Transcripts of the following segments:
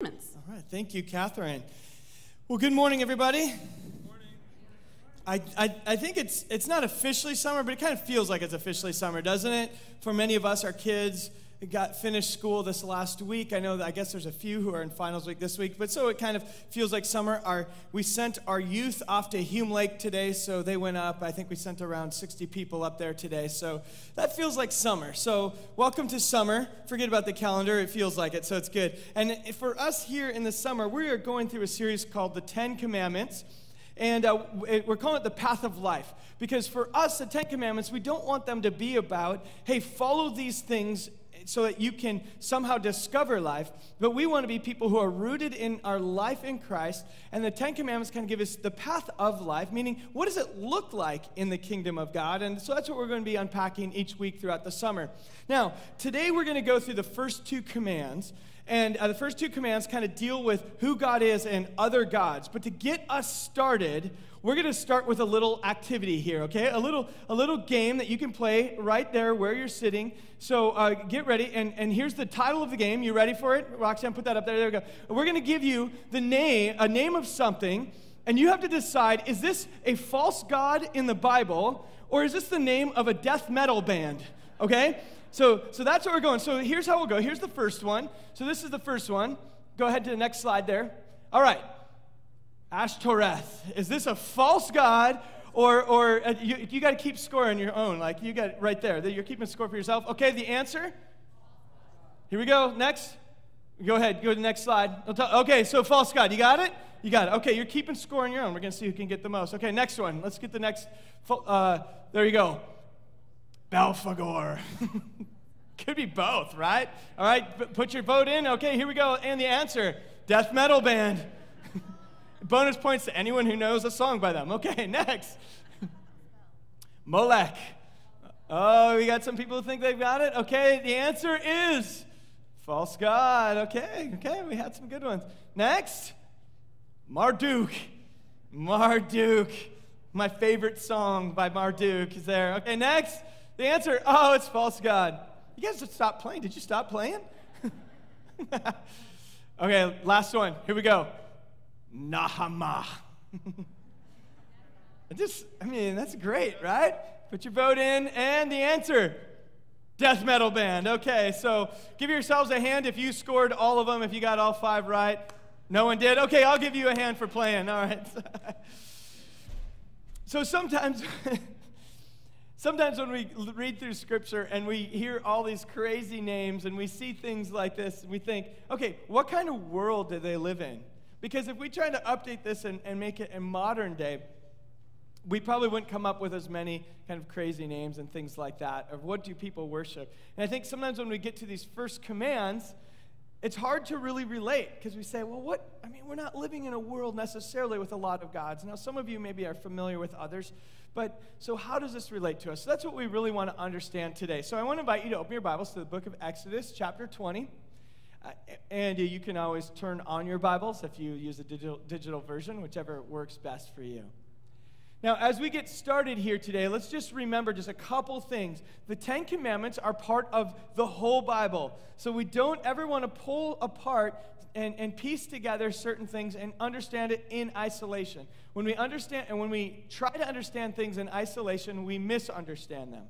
All right, thank you, Catherine. Well, good morning, everybody. I, I, I think it's, it's not officially summer, but it kind of feels like it's officially summer, doesn't it? For many of us, our kids got finished school this last week. I know that I guess there's a few who are in finals week this week, but so it kind of feels like summer. Our, we sent our youth off to Hume Lake today, so they went up. I think we sent around 60 people up there today, so that feels like summer. So welcome to summer. Forget about the calendar, it feels like it, so it's good. And for us here in the summer, we are going through a series called The Ten Commandments. And uh, we're calling it the path of life. Because for us, the Ten Commandments, we don't want them to be about, hey, follow these things so that you can somehow discover life. But we want to be people who are rooted in our life in Christ. And the Ten Commandments kind of give us the path of life, meaning what does it look like in the kingdom of God? And so that's what we're going to be unpacking each week throughout the summer. Now, today we're going to go through the first two commands. And uh, the first two commands kind of deal with who God is and other gods. But to get us started, we're going to start with a little activity here, okay? A little, a little game that you can play right there where you're sitting. So uh, get ready. And, and here's the title of the game. You ready for it? Roxanne, put that up there. There we go. We're going to give you the name, a name of something, and you have to decide is this a false god in the Bible, or is this the name of a death metal band, okay? So, so that's where we're going. So here's how we'll go. Here's the first one. So this is the first one. Go ahead to the next slide there. All right. Ashtoreth. Is this a false god or, or uh, you, you got to keep score on your own? Like you got right there. You're keeping score for yourself. Okay, the answer? Here we go. Next. Go ahead. Go to the next slide. Okay, so false god. You got it? You got it. Okay, you're keeping score on your own. We're going to see who can get the most. Okay, next one. Let's get the next. Uh, there you go. Belphegor. Could be both, right? All right, put your vote in. Okay, here we go. And the answer death metal band. Bonus points to anyone who knows a song by them. Okay, next. Molech. Oh, we got some people who think they've got it. Okay, the answer is false god. Okay, okay, we had some good ones. Next, Marduk. Marduk. My favorite song by Marduk is there. Okay, next. The answer, oh, it's false God. You guys just stopped playing. Did you stop playing? okay, last one. Here we go. Nahama. just, I mean, that's great, right? Put your vote in, and the answer death metal band. Okay, so give yourselves a hand if you scored all of them, if you got all five right. No one did? Okay, I'll give you a hand for playing. All right. so sometimes. Sometimes when we read through scripture and we hear all these crazy names and we see things like this, we think, okay, what kind of world do they live in? Because if we try to update this and, and make it a modern day, we probably wouldn't come up with as many kind of crazy names and things like that of what do people worship. And I think sometimes when we get to these first commands, it's hard to really relate because we say, well, what? I mean, we're not living in a world necessarily with a lot of gods. Now, some of you maybe are familiar with others, but so how does this relate to us? So that's what we really want to understand today. So I want to invite you to open your Bibles to the book of Exodus, chapter 20. And you can always turn on your Bibles if you use a digital, digital version, whichever works best for you. Now, as we get started here today, let's just remember just a couple things. The Ten Commandments are part of the whole Bible. So we don't ever want to pull apart and, and piece together certain things and understand it in isolation. When we understand and when we try to understand things in isolation, we misunderstand them.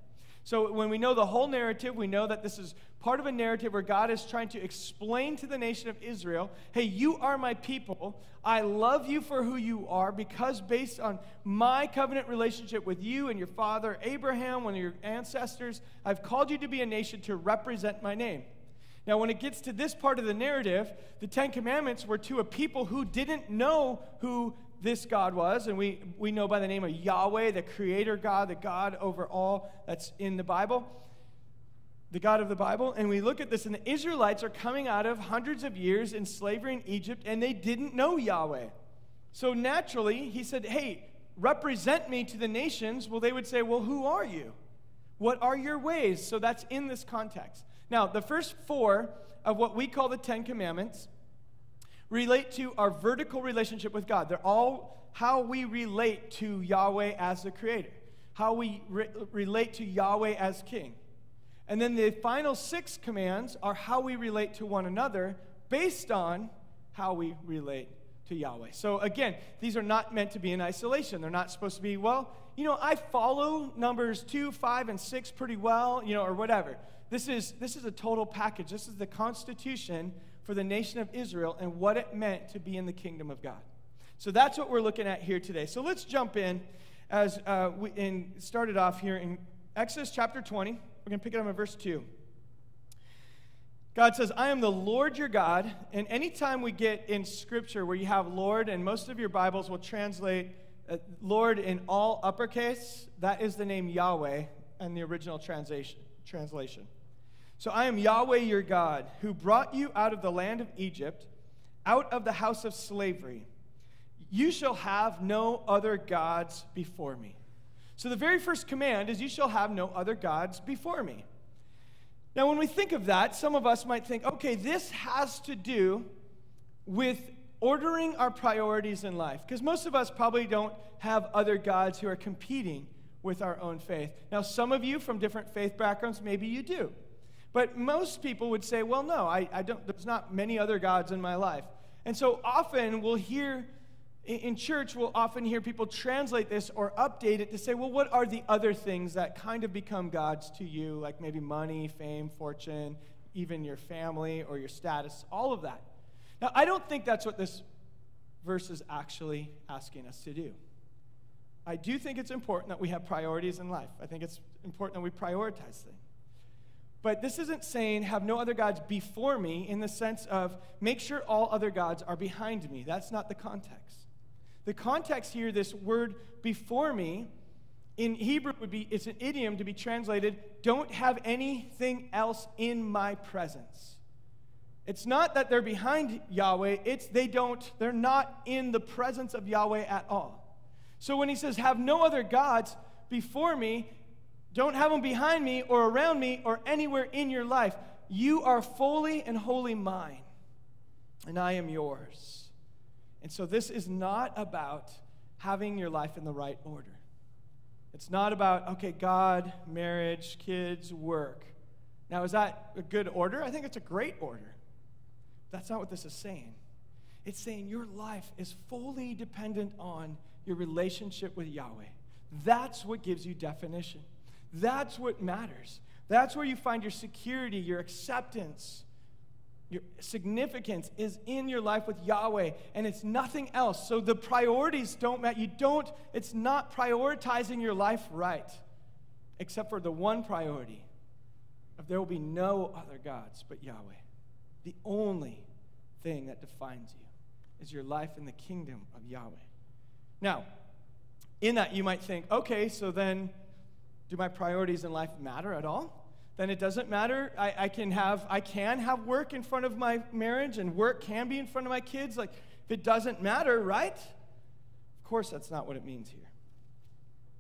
So when we know the whole narrative, we know that this is part of a narrative where God is trying to explain to the nation of Israel hey, you are my people. I love you for who you are because based on my covenant relationship with you and your father Abraham, one of your ancestors, I've called you to be a nation to represent my name. Now, when it gets to this part of the narrative, the Ten Commandments were to a people who didn't know who this God was, and we, we know by the name of Yahweh, the creator God, the God over all that's in the Bible, the God of the Bible. And we look at this, and the Israelites are coming out of hundreds of years in slavery in Egypt, and they didn't know Yahweh. So naturally, he said, Hey, represent me to the nations. Well, they would say, Well, who are you? What are your ways? So that's in this context. Now, the first four of what we call the Ten Commandments relate to our vertical relationship with God. They're all how we relate to Yahweh as the creator, how we re- relate to Yahweh as king. And then the final six commands are how we relate to one another based on how we relate to Yahweh. So again, these are not meant to be in isolation. They're not supposed to be, well, you know, I follow numbers 2, 5 and 6 pretty well, you know, or whatever. This is this is a total package. This is the constitution for the nation of Israel and what it meant to be in the kingdom of God. So that's what we're looking at here today. So let's jump in as uh, we in, started off here in Exodus chapter 20. We're going to pick it up in verse 2. God says, I am the Lord your God. And anytime we get in scripture where you have Lord, and most of your Bibles will translate uh, Lord in all uppercase, that is the name Yahweh in the original translation. translation. So I am Yahweh your God, who brought you out of the land of Egypt, out of the house of slavery. You shall have no other gods before me. So the very first command is, You shall have no other gods before me. Now, when we think of that, some of us might think, okay, this has to do with ordering our priorities in life. Because most of us probably don't have other gods who are competing with our own faith. Now, some of you from different faith backgrounds, maybe you do. But most people would say, well, no, I, I don't, there's not many other gods in my life. And so often we'll hear in church, we'll often hear people translate this or update it to say, well, what are the other things that kind of become gods to you, like maybe money, fame, fortune, even your family or your status, all of that. Now, I don't think that's what this verse is actually asking us to do. I do think it's important that we have priorities in life. I think it's important that we prioritize things. But this isn't saying have no other gods before me in the sense of make sure all other gods are behind me. That's not the context. The context here, this word before me, in Hebrew would be it's an idiom to be translated, don't have anything else in my presence. It's not that they're behind Yahweh, it's they don't, they're not in the presence of Yahweh at all. So when he says, have no other gods before me, don't have them behind me or around me or anywhere in your life. You are fully and wholly mine, and I am yours. And so this is not about having your life in the right order. It's not about, okay, God, marriage, kids, work. Now, is that a good order? I think it's a great order. That's not what this is saying. It's saying your life is fully dependent on your relationship with Yahweh. That's what gives you definition. That's what matters. That's where you find your security, your acceptance, your significance is in your life with Yahweh, and it's nothing else. So the priorities don't matter. You don't, it's not prioritizing your life right, except for the one priority of there will be no other gods but Yahweh. The only thing that defines you is your life in the kingdom of Yahweh. Now, in that, you might think, okay, so then do my priorities in life matter at all? then it doesn't matter. I, I, can have I can have work in front of my marriage, and work can be in front of my kids. Like if it doesn't matter, right? Of course, that's not what it means here.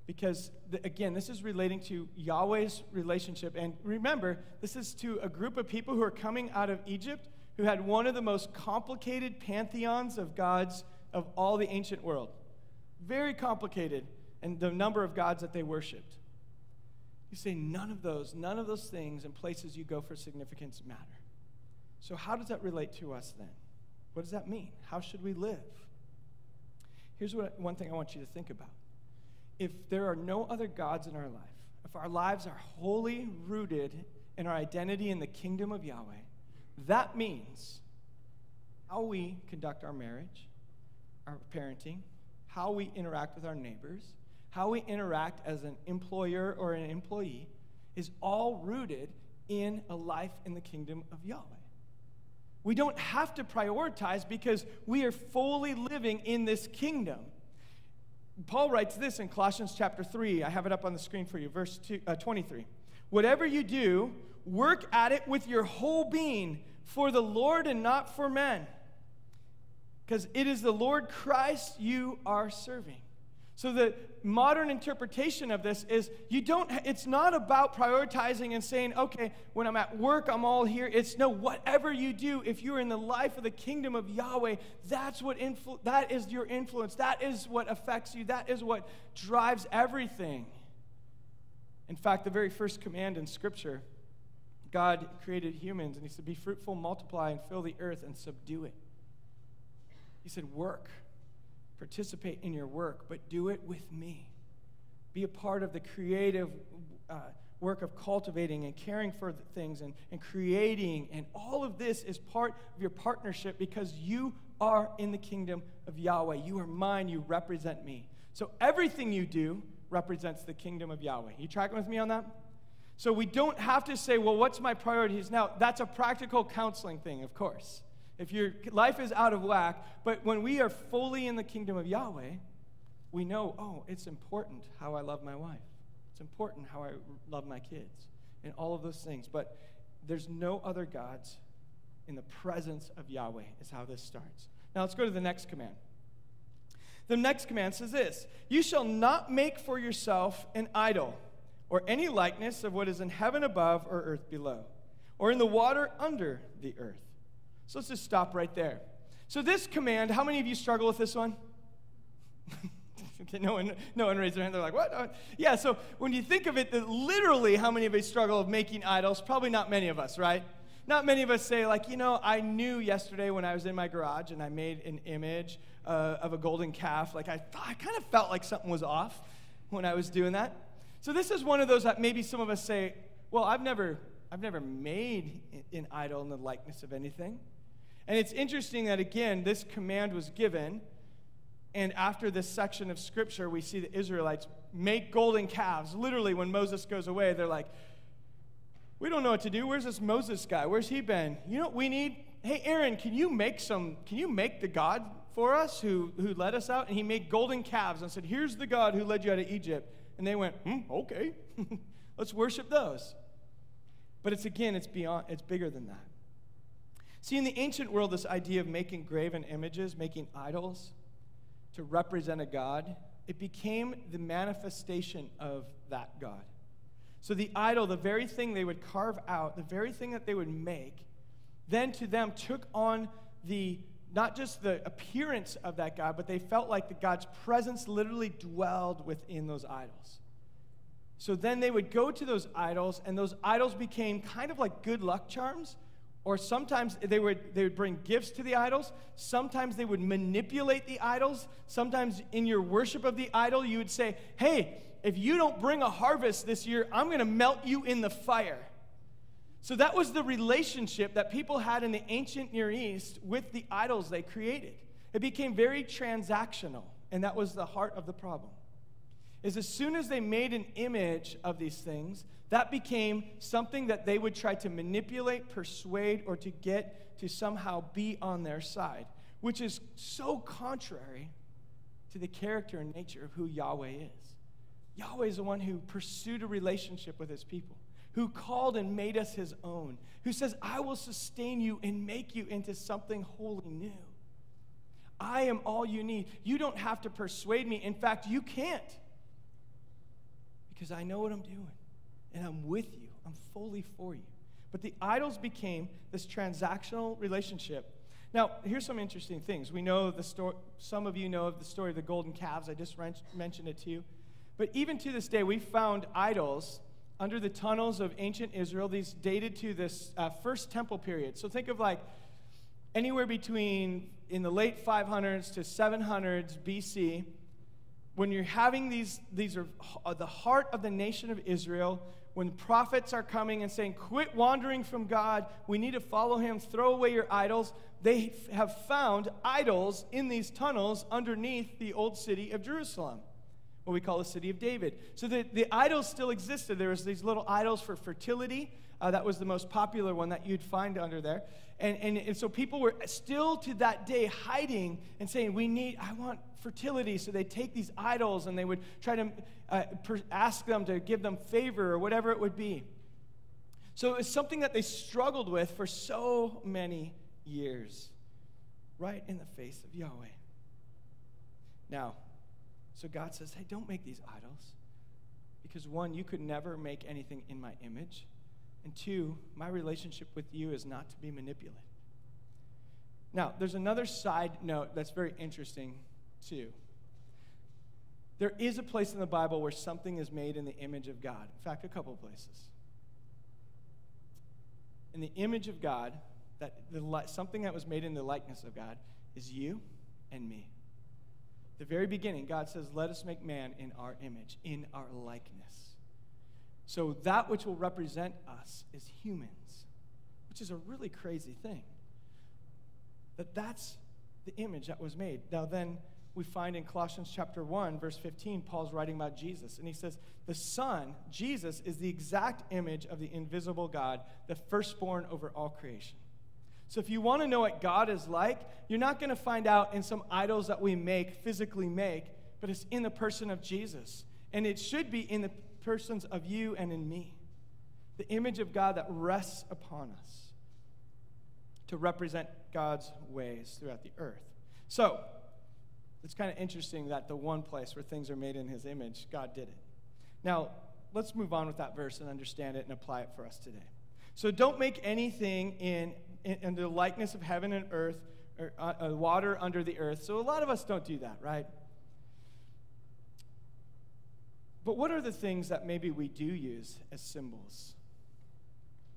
Because the, again, this is relating to Yahweh's relationship, and remember, this is to a group of people who are coming out of Egypt who had one of the most complicated pantheons of gods of all the ancient world. Very complicated, and the number of gods that they worshipped. You say none of those, none of those things and places you go for significance matter. So, how does that relate to us then? What does that mean? How should we live? Here's what, one thing I want you to think about. If there are no other gods in our life, if our lives are wholly rooted in our identity in the kingdom of Yahweh, that means how we conduct our marriage, our parenting, how we interact with our neighbors, how we interact as an employer or an employee is all rooted in a life in the kingdom of Yahweh. We don't have to prioritize because we are fully living in this kingdom. Paul writes this in Colossians chapter 3. I have it up on the screen for you, verse two, uh, 23. Whatever you do, work at it with your whole being for the Lord and not for men. Because it is the Lord Christ you are serving. So the modern interpretation of this is you don't it's not about prioritizing and saying, okay, when I'm at work, I'm all here. It's no, whatever you do, if you're in the life of the kingdom of Yahweh, that's what influ- that is your influence. That is what affects you. That is what drives everything. In fact, the very first command in Scripture, God created humans and He said, Be fruitful, multiply, and fill the earth and subdue it. He said, Work, participate in your work, but do it with me. Be a part of the creative uh, work of cultivating and caring for things and, and creating. And all of this is part of your partnership because you are in the kingdom of Yahweh. You are mine, you represent me. So everything you do represents the kingdom of Yahweh. You tracking with me on that? So we don't have to say, well, what's my priorities now? That's a practical counseling thing, of course. If your life is out of whack, but when we are fully in the kingdom of Yahweh, we know, oh, it's important how I love my wife. It's important how I love my kids and all of those things. But there's no other gods in the presence of Yahweh, is how this starts. Now let's go to the next command. The next command says this You shall not make for yourself an idol or any likeness of what is in heaven above or earth below, or in the water under the earth. So let's just stop right there. So, this command, how many of you struggle with this one? okay, no one, no one raised their hand. They're like, what? Yeah, so when you think of it, literally, how many of us struggle of making idols? Probably not many of us, right? Not many of us say, like, you know, I knew yesterday when I was in my garage and I made an image uh, of a golden calf, like, I, I kind of felt like something was off when I was doing that. So this is one of those that maybe some of us say, well, I've never, I've never made an idol in the likeness of anything. And it's interesting that, again, this command was given. And after this section of scripture, we see the Israelites make golden calves. Literally, when Moses goes away, they're like, we don't know what to do. Where's this Moses guy? Where's he been? You know what we need? Hey, Aaron, can you make some, can you make the God for us who, who led us out? And he made golden calves and said, Here's the God who led you out of Egypt. And they went, hmm, okay, let's worship those. But it's again, it's beyond, it's bigger than that. See, in the ancient world, this idea of making graven images, making idols to represent a God, it became the manifestation of that God. So the idol, the very thing they would carve out, the very thing that they would make, then to them took on the not just the appearance of that God, but they felt like the God's presence literally dwelled within those idols. So then they would go to those idols, and those idols became kind of like good luck charms. Or sometimes they would, they would bring gifts to the idols. Sometimes they would manipulate the idols. Sometimes in your worship of the idol, you would say, Hey, if you don't bring a harvest this year, I'm going to melt you in the fire. So that was the relationship that people had in the ancient Near East with the idols they created. It became very transactional, and that was the heart of the problem. Is as soon as they made an image of these things, that became something that they would try to manipulate, persuade, or to get to somehow be on their side, which is so contrary to the character and nature of who Yahweh is. Yahweh is the one who pursued a relationship with his people who called and made us his own, who says, I will sustain you and make you into something wholly new. I am all you need. You don't have to persuade me. In fact, you can't because I know what I'm doing and I'm with you. I'm fully for you. But the idols became this transactional relationship. Now, here's some interesting things. We know the story, some of you know of the story of the golden calves. I just mentioned it to you. But even to this day, we found idols under the tunnels of ancient Israel. These dated to this uh, first temple period. So think of like anywhere between in the late 500s to 700s BC. When you're having these, these are uh, the heart of the nation of Israel. When prophets are coming and saying, Quit wandering from God, we need to follow him, throw away your idols. They have found idols in these tunnels underneath the old city of Jerusalem what we call the city of David. So the, the idols still existed. There was these little idols for fertility. Uh, that was the most popular one that you'd find under there. And, and, and so people were still to that day hiding and saying, we need, I want fertility. So they take these idols and they would try to uh, ask them to give them favor or whatever it would be. So it's something that they struggled with for so many years, right in the face of Yahweh. Now, so God says, hey, don't make these idols. Because one, you could never make anything in my image. And two, my relationship with you is not to be manipulated. Now, there's another side note that's very interesting, too. There is a place in the Bible where something is made in the image of God. In fact, a couple places. In the image of God, that the, something that was made in the likeness of God is you and me. The very beginning, God says, Let us make man in our image, in our likeness. So that which will represent us is humans, which is a really crazy thing. That that's the image that was made. Now, then we find in Colossians chapter 1, verse 15, Paul's writing about Jesus. And he says, The Son, Jesus, is the exact image of the invisible God, the firstborn over all creation. So if you want to know what God is like, you're not going to find out in some idols that we make, physically make, but it's in the person of Jesus. And it should be in the persons of you and in me. The image of God that rests upon us to represent God's ways throughout the earth. So, it's kind of interesting that the one place where things are made in his image, God did it. Now, let's move on with that verse and understand it and apply it for us today. So, don't make anything in in, the likeness of heaven and earth, or uh, uh, water under the earth. So a lot of us don't do that, right? But what are the things that maybe we do use as symbols?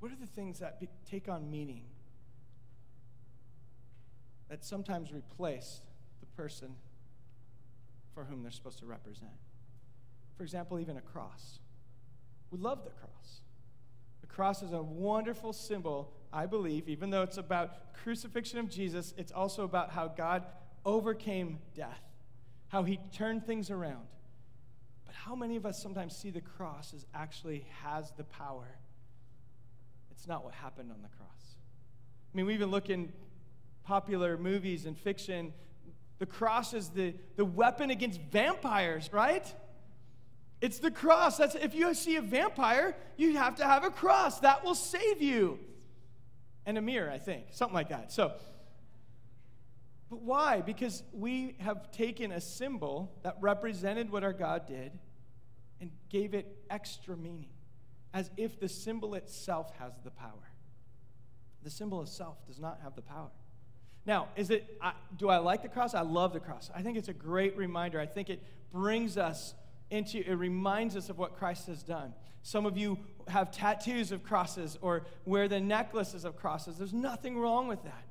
What are the things that be, take on meaning? That sometimes replace the person for whom they're supposed to represent. For example, even a cross. We love the cross. The cross is a wonderful symbol I believe, even though it's about crucifixion of Jesus, it's also about how God overcame death, how he turned things around. How many of us sometimes see the cross as actually has the power? It's not what happened on the cross. I mean, we even look in popular movies and fiction, the cross is the, the weapon against vampires, right? It's the cross. That's if you see a vampire, you have to have a cross. That will save you and a mirror, I think, something like that. So, but why? Because we have taken a symbol that represented what our God did and gave it extra meaning, as if the symbol itself has the power. The symbol itself does not have the power. Now, is it, I, do I like the cross? I love the cross. I think it's a great reminder. I think it brings us into, it reminds us of what Christ has done. Some of you have tattoos of crosses or wear the necklaces of crosses. There's nothing wrong with that.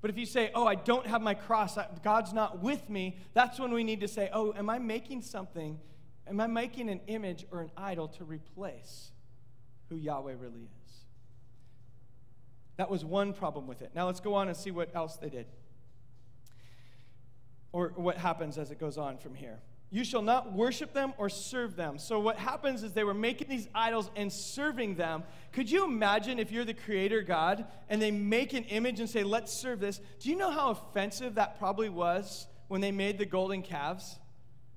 But if you say, oh, I don't have my cross, God's not with me, that's when we need to say, oh, am I making something, am I making an image or an idol to replace who Yahweh really is? That was one problem with it. Now let's go on and see what else they did. Or what happens as it goes on from here. You shall not worship them or serve them. So, what happens is they were making these idols and serving them. Could you imagine if you're the creator God and they make an image and say, let's serve this? Do you know how offensive that probably was when they made the golden calves?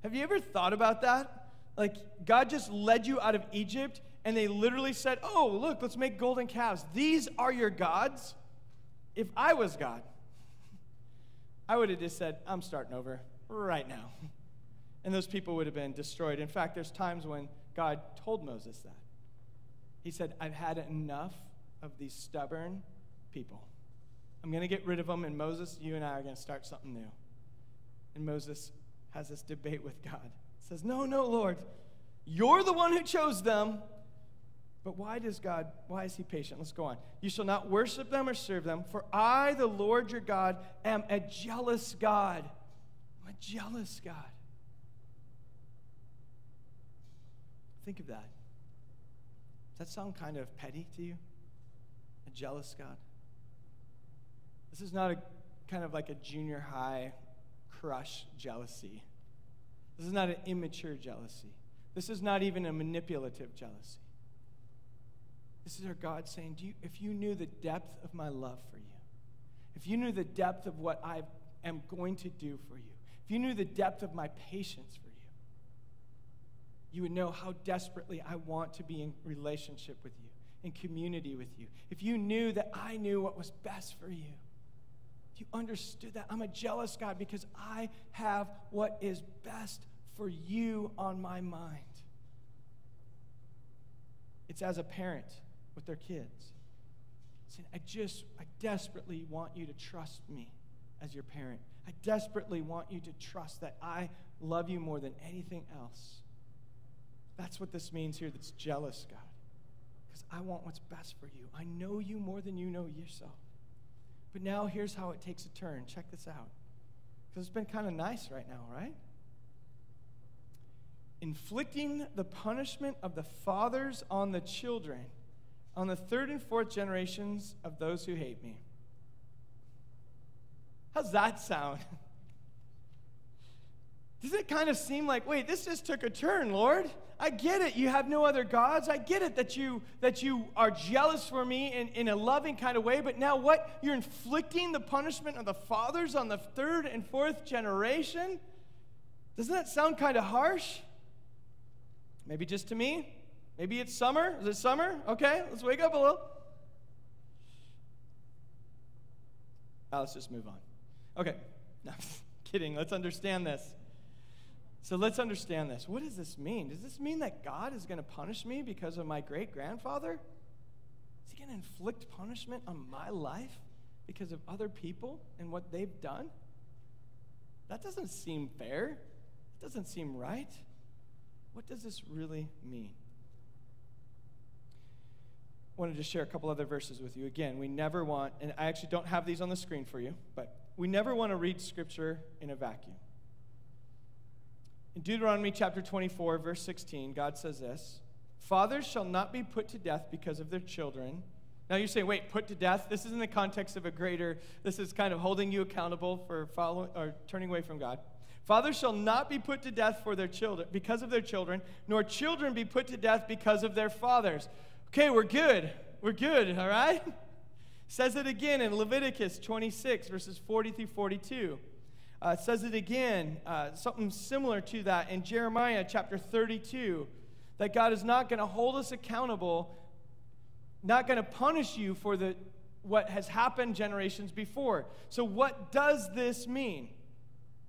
Have you ever thought about that? Like, God just led you out of Egypt and they literally said, oh, look, let's make golden calves. These are your gods? If I was God, I would have just said, I'm starting over right now and those people would have been destroyed. In fact, there's times when God told Moses that. He said, I've had enough of these stubborn people. I'm going to get rid of them, and Moses, you and I are going to start something new. And Moses has this debate with God. Says, No, no, Lord, you're the one who chose them. But why does God, why is he patient? Let's go on. You shall not worship them or serve them, for I, the Lord your God, am a jealous God. I'm a jealous God. Think of that. Does that sound kind of petty to you? A jealous God? This is not a kind of like a junior high crush jealousy. This is not an immature jealousy. This is not even a manipulative jealousy. This is our God saying, you, if you knew the depth of my love for you, if you knew the depth of what I am going to do for you, if you knew the depth of my patience for you, you would know how desperately I want to be in relationship with you, in community with you. If you knew that I knew what was best for you, you understood that, I'm a jealous God because I have what is best for you on my mind. It's as a parent with their kids. Saying, I just, I desperately want you to trust me as your parent. I desperately want you to trust that I love you more than anything else. That's what this means here that's jealous, God. Because I want what's best for you. I know you more than you know yourself. But now here's how it takes a turn. Check this out. Because it's been kind of nice right now, right? Inflicting the punishment of the fathers on the children, on the third and fourth generations of those who hate me. How's that sound? Does it kind of seem like, wait, this just took a turn, Lord? I get it. You have no other gods. I get it that you that you are jealous for me in, in a loving kind of way, but now what? You're inflicting the punishment of the fathers on the third and fourth generation? Doesn't that sound kind of harsh? Maybe just to me? Maybe it's summer. Is it summer? Okay, let's wake up a little. Now let's just move on. Okay, no, kidding. Let's understand this. So let's understand this. What does this mean? Does this mean that God is going to punish me because of my great grandfather? Is he going to inflict punishment on my life because of other people and what they've done? That doesn't seem fair. It doesn't seem right. What does this really mean? I wanted to share a couple other verses with you. Again, we never want, and I actually don't have these on the screen for you, but we never want to read scripture in a vacuum. In Deuteronomy chapter 24, verse 16, God says this Fathers shall not be put to death because of their children. Now you're saying, wait, put to death? This is in the context of a greater, this is kind of holding you accountable for following or turning away from God. Fathers shall not be put to death for their children because of their children, nor children be put to death because of their fathers. Okay, we're good. We're good, all right? Says it again in Leviticus 26, verses 40 through 42. Uh, says it again, uh, something similar to that in Jeremiah chapter 32, that God is not going to hold us accountable, not going to punish you for the, what has happened generations before. So, what does this mean?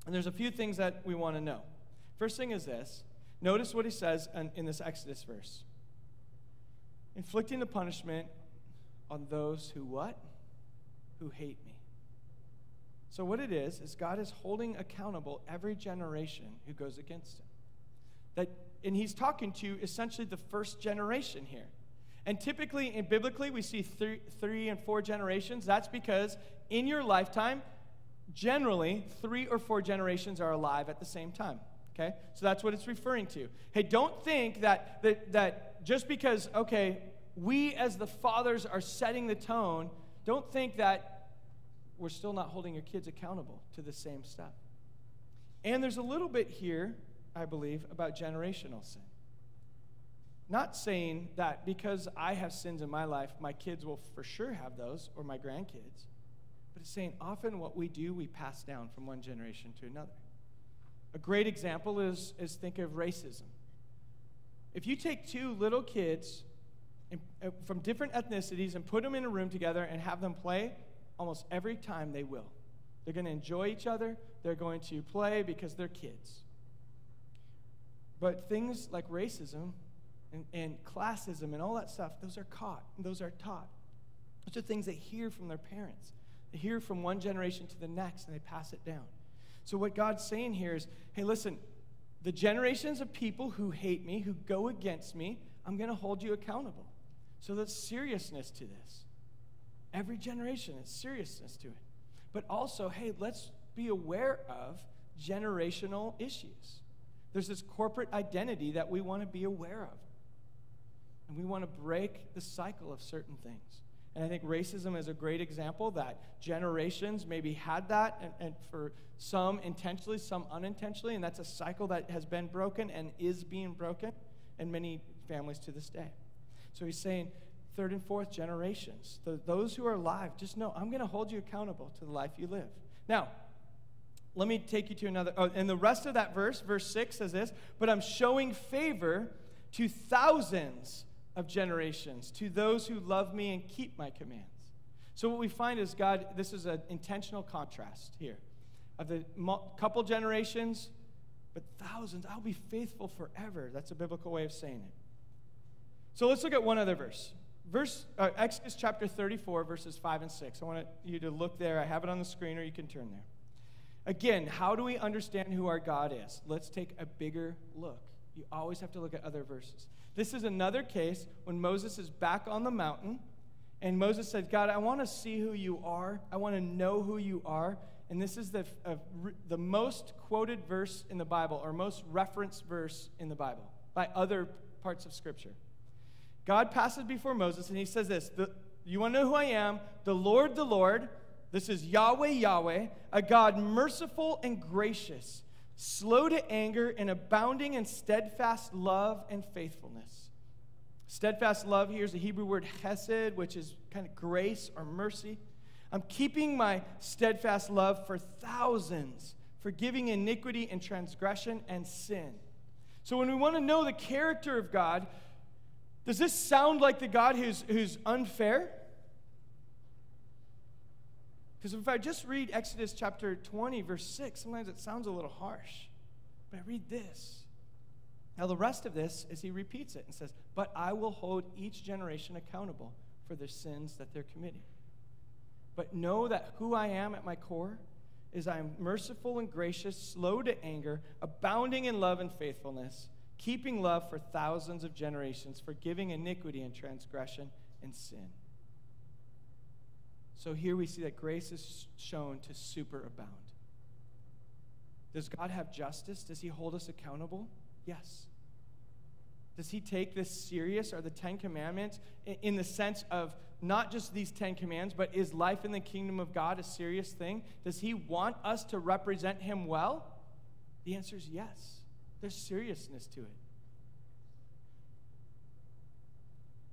And there's a few things that we want to know. First thing is this notice what he says in, in this Exodus verse inflicting the punishment on those who what? Who hate me. So, what it is, is God is holding accountable every generation who goes against him. That, and he's talking to essentially the first generation here. And typically, and biblically, we see three, three and four generations. That's because in your lifetime, generally, three or four generations are alive at the same time. Okay? So that's what it's referring to. Hey, don't think that, that, that just because, okay, we as the fathers are setting the tone, don't think that we're still not holding your kids accountable to the same stuff. And there's a little bit here, I believe, about generational sin. Not saying that because I have sins in my life, my kids will for sure have those, or my grandkids. But it's saying often what we do, we pass down from one generation to another. A great example is, is think of racism. If you take two little kids in, uh, from different ethnicities and put them in a room together and have them play, almost every time they will. They're going to enjoy each other, they're going to play because they're kids. But things like racism and, and classism and all that stuff, those are caught, those are taught. Those are things they hear from their parents. They hear from one generation to the next and they pass it down. So, what God's saying here is hey, listen, the generations of people who hate me, who go against me, I'm going to hold you accountable. So, there's seriousness to this. Every generation has seriousness to it. But also, hey, let's be aware of generational issues. There's this corporate identity that we want to be aware of. And we want to break the cycle of certain things. And I think racism is a great example that generations maybe had that, and, and, for some intentionally, some unintentionally, and that's a cycle that has been broken and is being broken in many families to this day. So he's saying, third and fourth generations. The, those who are alive, just know I'm going to hold you accountable to the life you live. Now, let me take you to another. Oh, and the rest of that verse, verse 6 says this But I'm showing favor to thousands of generations, to those who love me and keep my commands. So, what we find is God, this is an intentional contrast here of the couple generations, but thousands. I'll be faithful forever. That's a biblical way of saying it. So, let's look at one other verse verse uh, Exodus chapter 34, verses 5 and 6. I want you to look there. I have it on the screen, or you can turn there. Again, how do we understand who our God is? Let's take a bigger look. You always have to look at other verses. This is another case when Moses is back on the mountain, and Moses said, God, I want to see who you are. I want to know who you are. and this is the, uh, the most quoted verse in the Bible, or most referenced verse in the Bible by other parts of Scripture. God passes before Moses, and he says this You want to know who I am? The Lord, the Lord. This is Yahweh, Yahweh, a God merciful and gracious, slow to anger, and abounding in steadfast love and faithfulness. Steadfast love here is the Hebrew word hesed, which is kind of grace or mercy. I'm keeping my steadfast love for thousands, forgiving iniquity and transgression and sin. So, when we want to know the character of God, does this sound like the God who's, who's unfair? Because if I just read Exodus chapter 20, verse 6, sometimes it sounds a little harsh. But I read this. Now, the rest of this is he repeats it and says, But I will hold each generation accountable for the sins that they're committing. But know that who I am at my core is I am merciful and gracious, slow to anger, abounding in love and faithfulness, keeping love for thousands of generations, forgiving iniquity and transgression and sin. So here we see that grace is shown to superabound. Does God have justice? Does he hold us accountable? Yes. Does he take this serious? Are the Ten Commandments in the sense of not just these Ten Commands, but is life in the kingdom of God a serious thing? Does he want us to represent him well? The answer is yes. There's seriousness to it.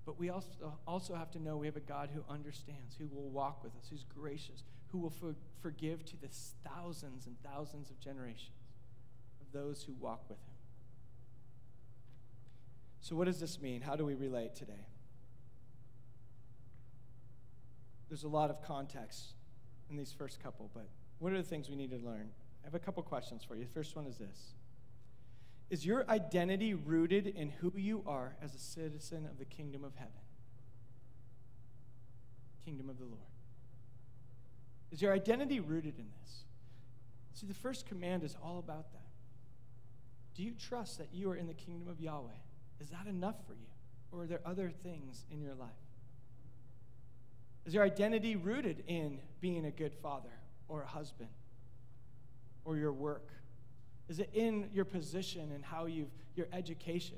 But we also, also have to know we have a God who understands, who will walk with us, who's gracious, who will for, forgive to the thousands and thousands of generations of those who walk with him. So, what does this mean? How do we relate today? There's a lot of context in these first couple, but what are the things we need to learn? I have a couple questions for you. The first one is this Is your identity rooted in who you are as a citizen of the kingdom of heaven? Kingdom of the Lord. Is your identity rooted in this? See, the first command is all about that. Do you trust that you are in the kingdom of Yahweh? Is that enough for you? Or are there other things in your life? Is your identity rooted in being a good father or a husband or your work? Is it in your position and how you've your education?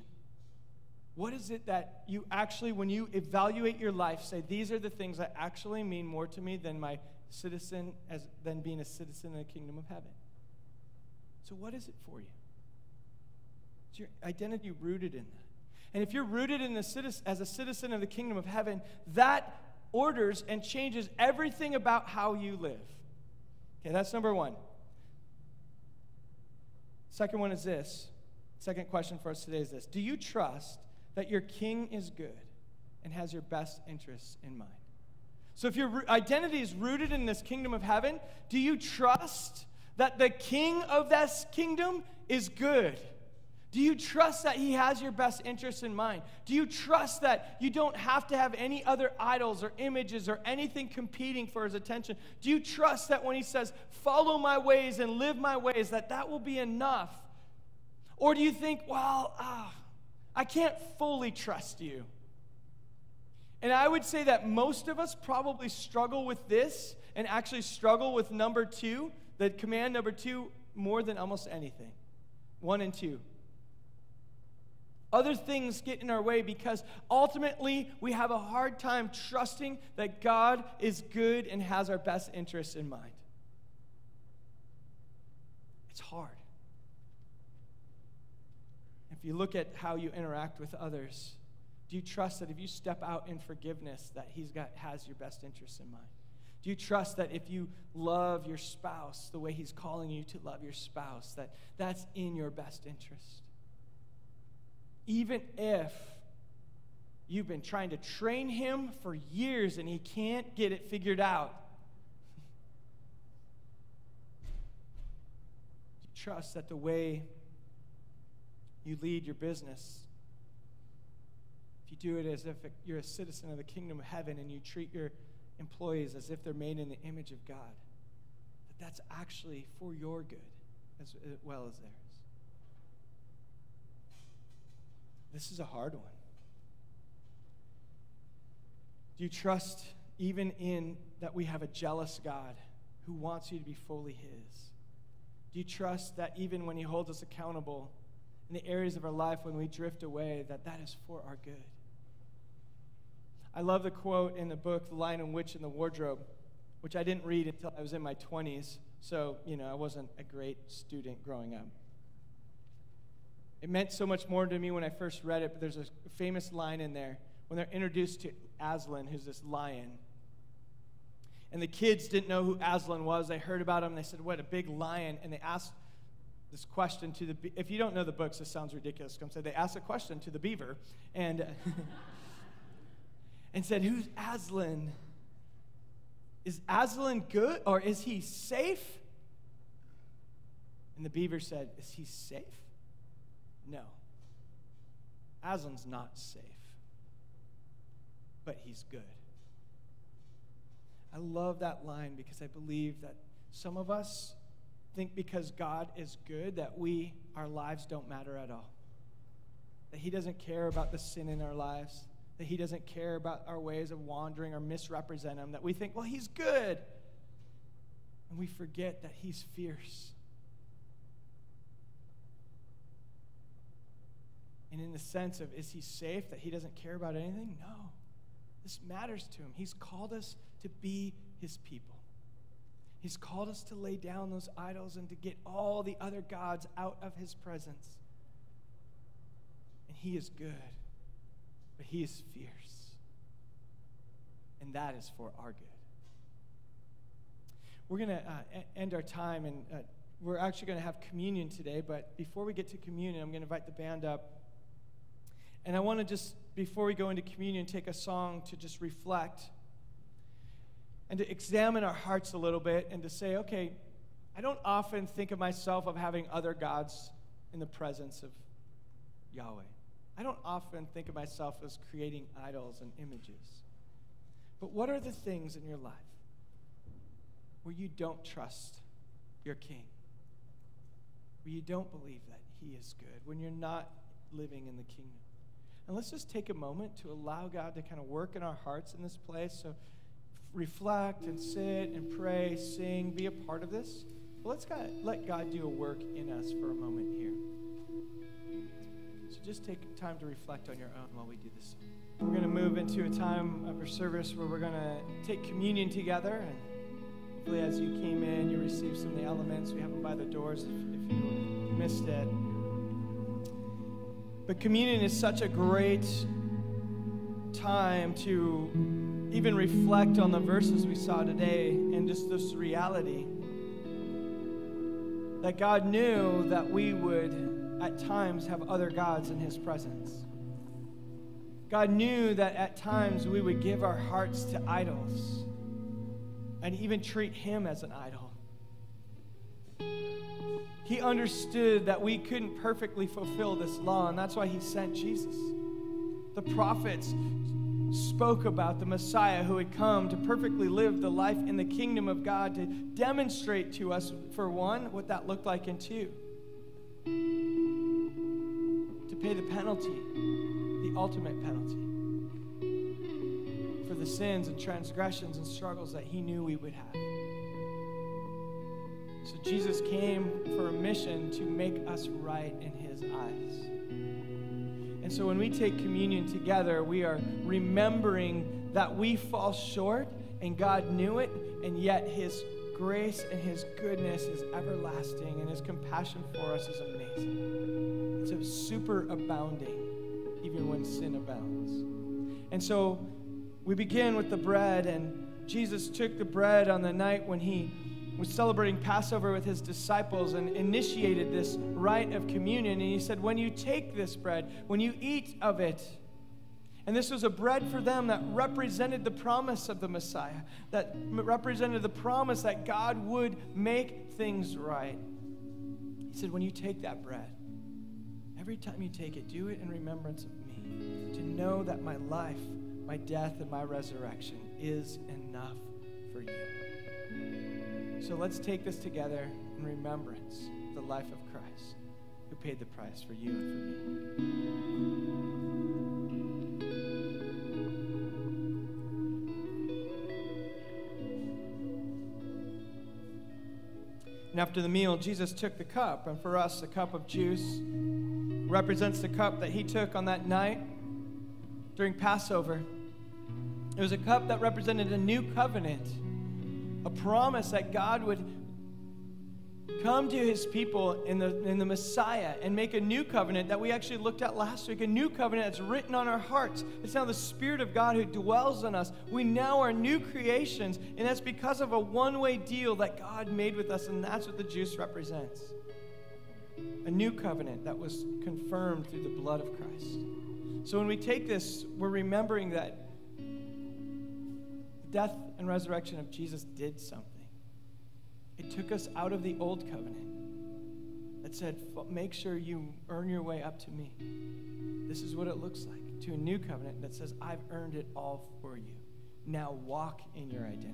What is it that you actually, when you evaluate your life, say, these are the things that actually mean more to me than my citizen, as than being a citizen in the kingdom of heaven? So, what is it for you? Is your identity rooted in that? And if you're rooted in the citizen, as a citizen of the kingdom of heaven, that orders and changes everything about how you live. Okay, that's number one. Second one is this. Second question for us today is this Do you trust that your king is good and has your best interests in mind? So, if your identity is rooted in this kingdom of heaven, do you trust that the king of this kingdom is good? Do you trust that He has your best interests in mind? Do you trust that you don't have to have any other idols or images or anything competing for His attention? Do you trust that when He says, follow my ways and live my ways, that that will be enough? Or do you think, well, ah, I can't fully trust you? And I would say that most of us probably struggle with this and actually struggle with number two, the command number two, more than almost anything. One and two. Other things get in our way because ultimately we have a hard time trusting that God is good and has our best interests in mind. It's hard. If you look at how you interact with others, do you trust that if you step out in forgiveness that he's got has your best interests in mind? Do you trust that if you love your spouse the way he's calling you to love your spouse that that's in your best interest? Even if you've been trying to train him for years and he can't get it figured out. You trust that the way you lead your business, if you do it as if you're a citizen of the kingdom of heaven and you treat your employees as if they're made in the image of God, that that's actually for your good as well as theirs. This is a hard one. Do you trust even in that we have a jealous God who wants you to be fully His? Do you trust that even when He holds us accountable in the areas of our life when we drift away, that that is for our good? I love the quote in the book, The Lion and Witch in the Wardrobe, which I didn't read until I was in my 20s. So, you know, I wasn't a great student growing up. It meant so much more to me when I first read it, but there's a famous line in there when they're introduced to Aslan, who's this lion. And the kids didn't know who Aslan was. They heard about him. They said, What, a big lion. And they asked this question to the, if you don't know the books, this sounds ridiculous. Come say, they asked a question to the beaver and, and said, Who's Aslan? Is Aslan good or is he safe? And the beaver said, Is he safe? No. Aslan's not safe, but he's good. I love that line because I believe that some of us think because God is good that we our lives don't matter at all. That he doesn't care about the sin in our lives, that he doesn't care about our ways of wandering or misrepresent him, that we think, well, he's good. And we forget that he's fierce. And in the sense of, is he safe, that he doesn't care about anything? No. This matters to him. He's called us to be his people. He's called us to lay down those idols and to get all the other gods out of his presence. And he is good but he is fierce. And that is for our good. We're going to uh, end our time, and uh, we're actually going to have communion today. But before we get to communion, I'm going to invite the band up. And I want to just, before we go into communion, take a song to just reflect and to examine our hearts a little bit and to say, okay, I don't often think of myself of having other gods in the presence of Yahweh. I don't often think of myself as creating idols and images. But what are the things in your life where you don't trust your king? Where you don't believe that he is good? When you're not living in the kingdom? And let's just take a moment to allow God to kind of work in our hearts in this place. So reflect and sit and pray, sing, be a part of this. But let's God, let God do a work in us for a moment here So just take time to reflect on your own while we do this. We're going to move into a time of our service where we're going to take communion together. And hopefully, as you came in, you received some of the elements. We have them by the doors if, if you missed it. But communion is such a great time to even reflect on the verses we saw today and just this reality that God knew that we would at times have other gods in his presence. God knew that at times we would give our hearts to idols and even treat him as an idol. He understood that we couldn't perfectly fulfill this law, and that's why he sent Jesus. The prophets spoke about the Messiah who had come to perfectly live the life in the kingdom of God to demonstrate to us, for one, what that looked like, and two, to pay the penalty, the ultimate penalty, for the sins and transgressions and struggles that he knew we would have. So Jesus came for a mission to make us right in his eyes. And so when we take communion together, we are remembering that we fall short and God knew it, and yet his grace and his goodness is everlasting, and his compassion for us is amazing to super abounding, even when sin abounds. And so we begin with the bread, and Jesus took the bread on the night when he was celebrating Passover with his disciples and initiated this rite of communion. And he said, When you take this bread, when you eat of it, and this was a bread for them that represented the promise of the Messiah, that represented the promise that God would make things right. He said, When you take that bread, every time you take it, do it in remembrance of me. To know that my life, my death, and my resurrection is enough for you. So let's take this together in remembrance of the life of Christ who paid the price for you and for me. And after the meal, Jesus took the cup, and for us, the cup of juice represents the cup that he took on that night during Passover. It was a cup that represented a new covenant, a promise that God would come to his people in the, in the Messiah and make a new covenant that we actually looked at last week, a new covenant that's written on our hearts. It's now the Spirit of God who dwells in us. We now are new creations, and that's because of a one way deal that God made with us, and that's what the juice represents. A new covenant that was confirmed through the blood of Christ. So when we take this, we're remembering that death and resurrection of Jesus did something. It took us out of the old covenant that said, make sure you earn your way up to me. This is what it looks like. To a new covenant that says, I've earned it all for you. Now walk in your identity.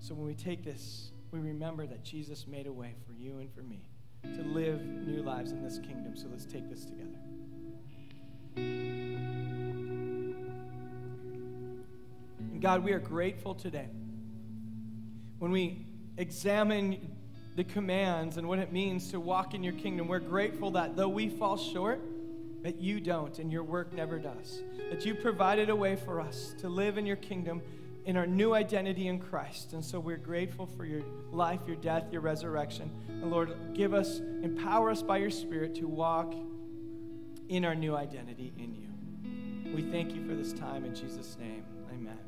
So when we take this, we remember that Jesus made a way for you and for me to live new lives in this kingdom. So let's take this together. And God, we are grateful today when we examine the commands and what it means to walk in your kingdom, we're grateful that though we fall short, that you don't and your work never does. That you provided a way for us to live in your kingdom in our new identity in Christ. And so we're grateful for your life, your death, your resurrection. And Lord, give us, empower us by your Spirit to walk in our new identity in you. We thank you for this time in Jesus' name. Amen.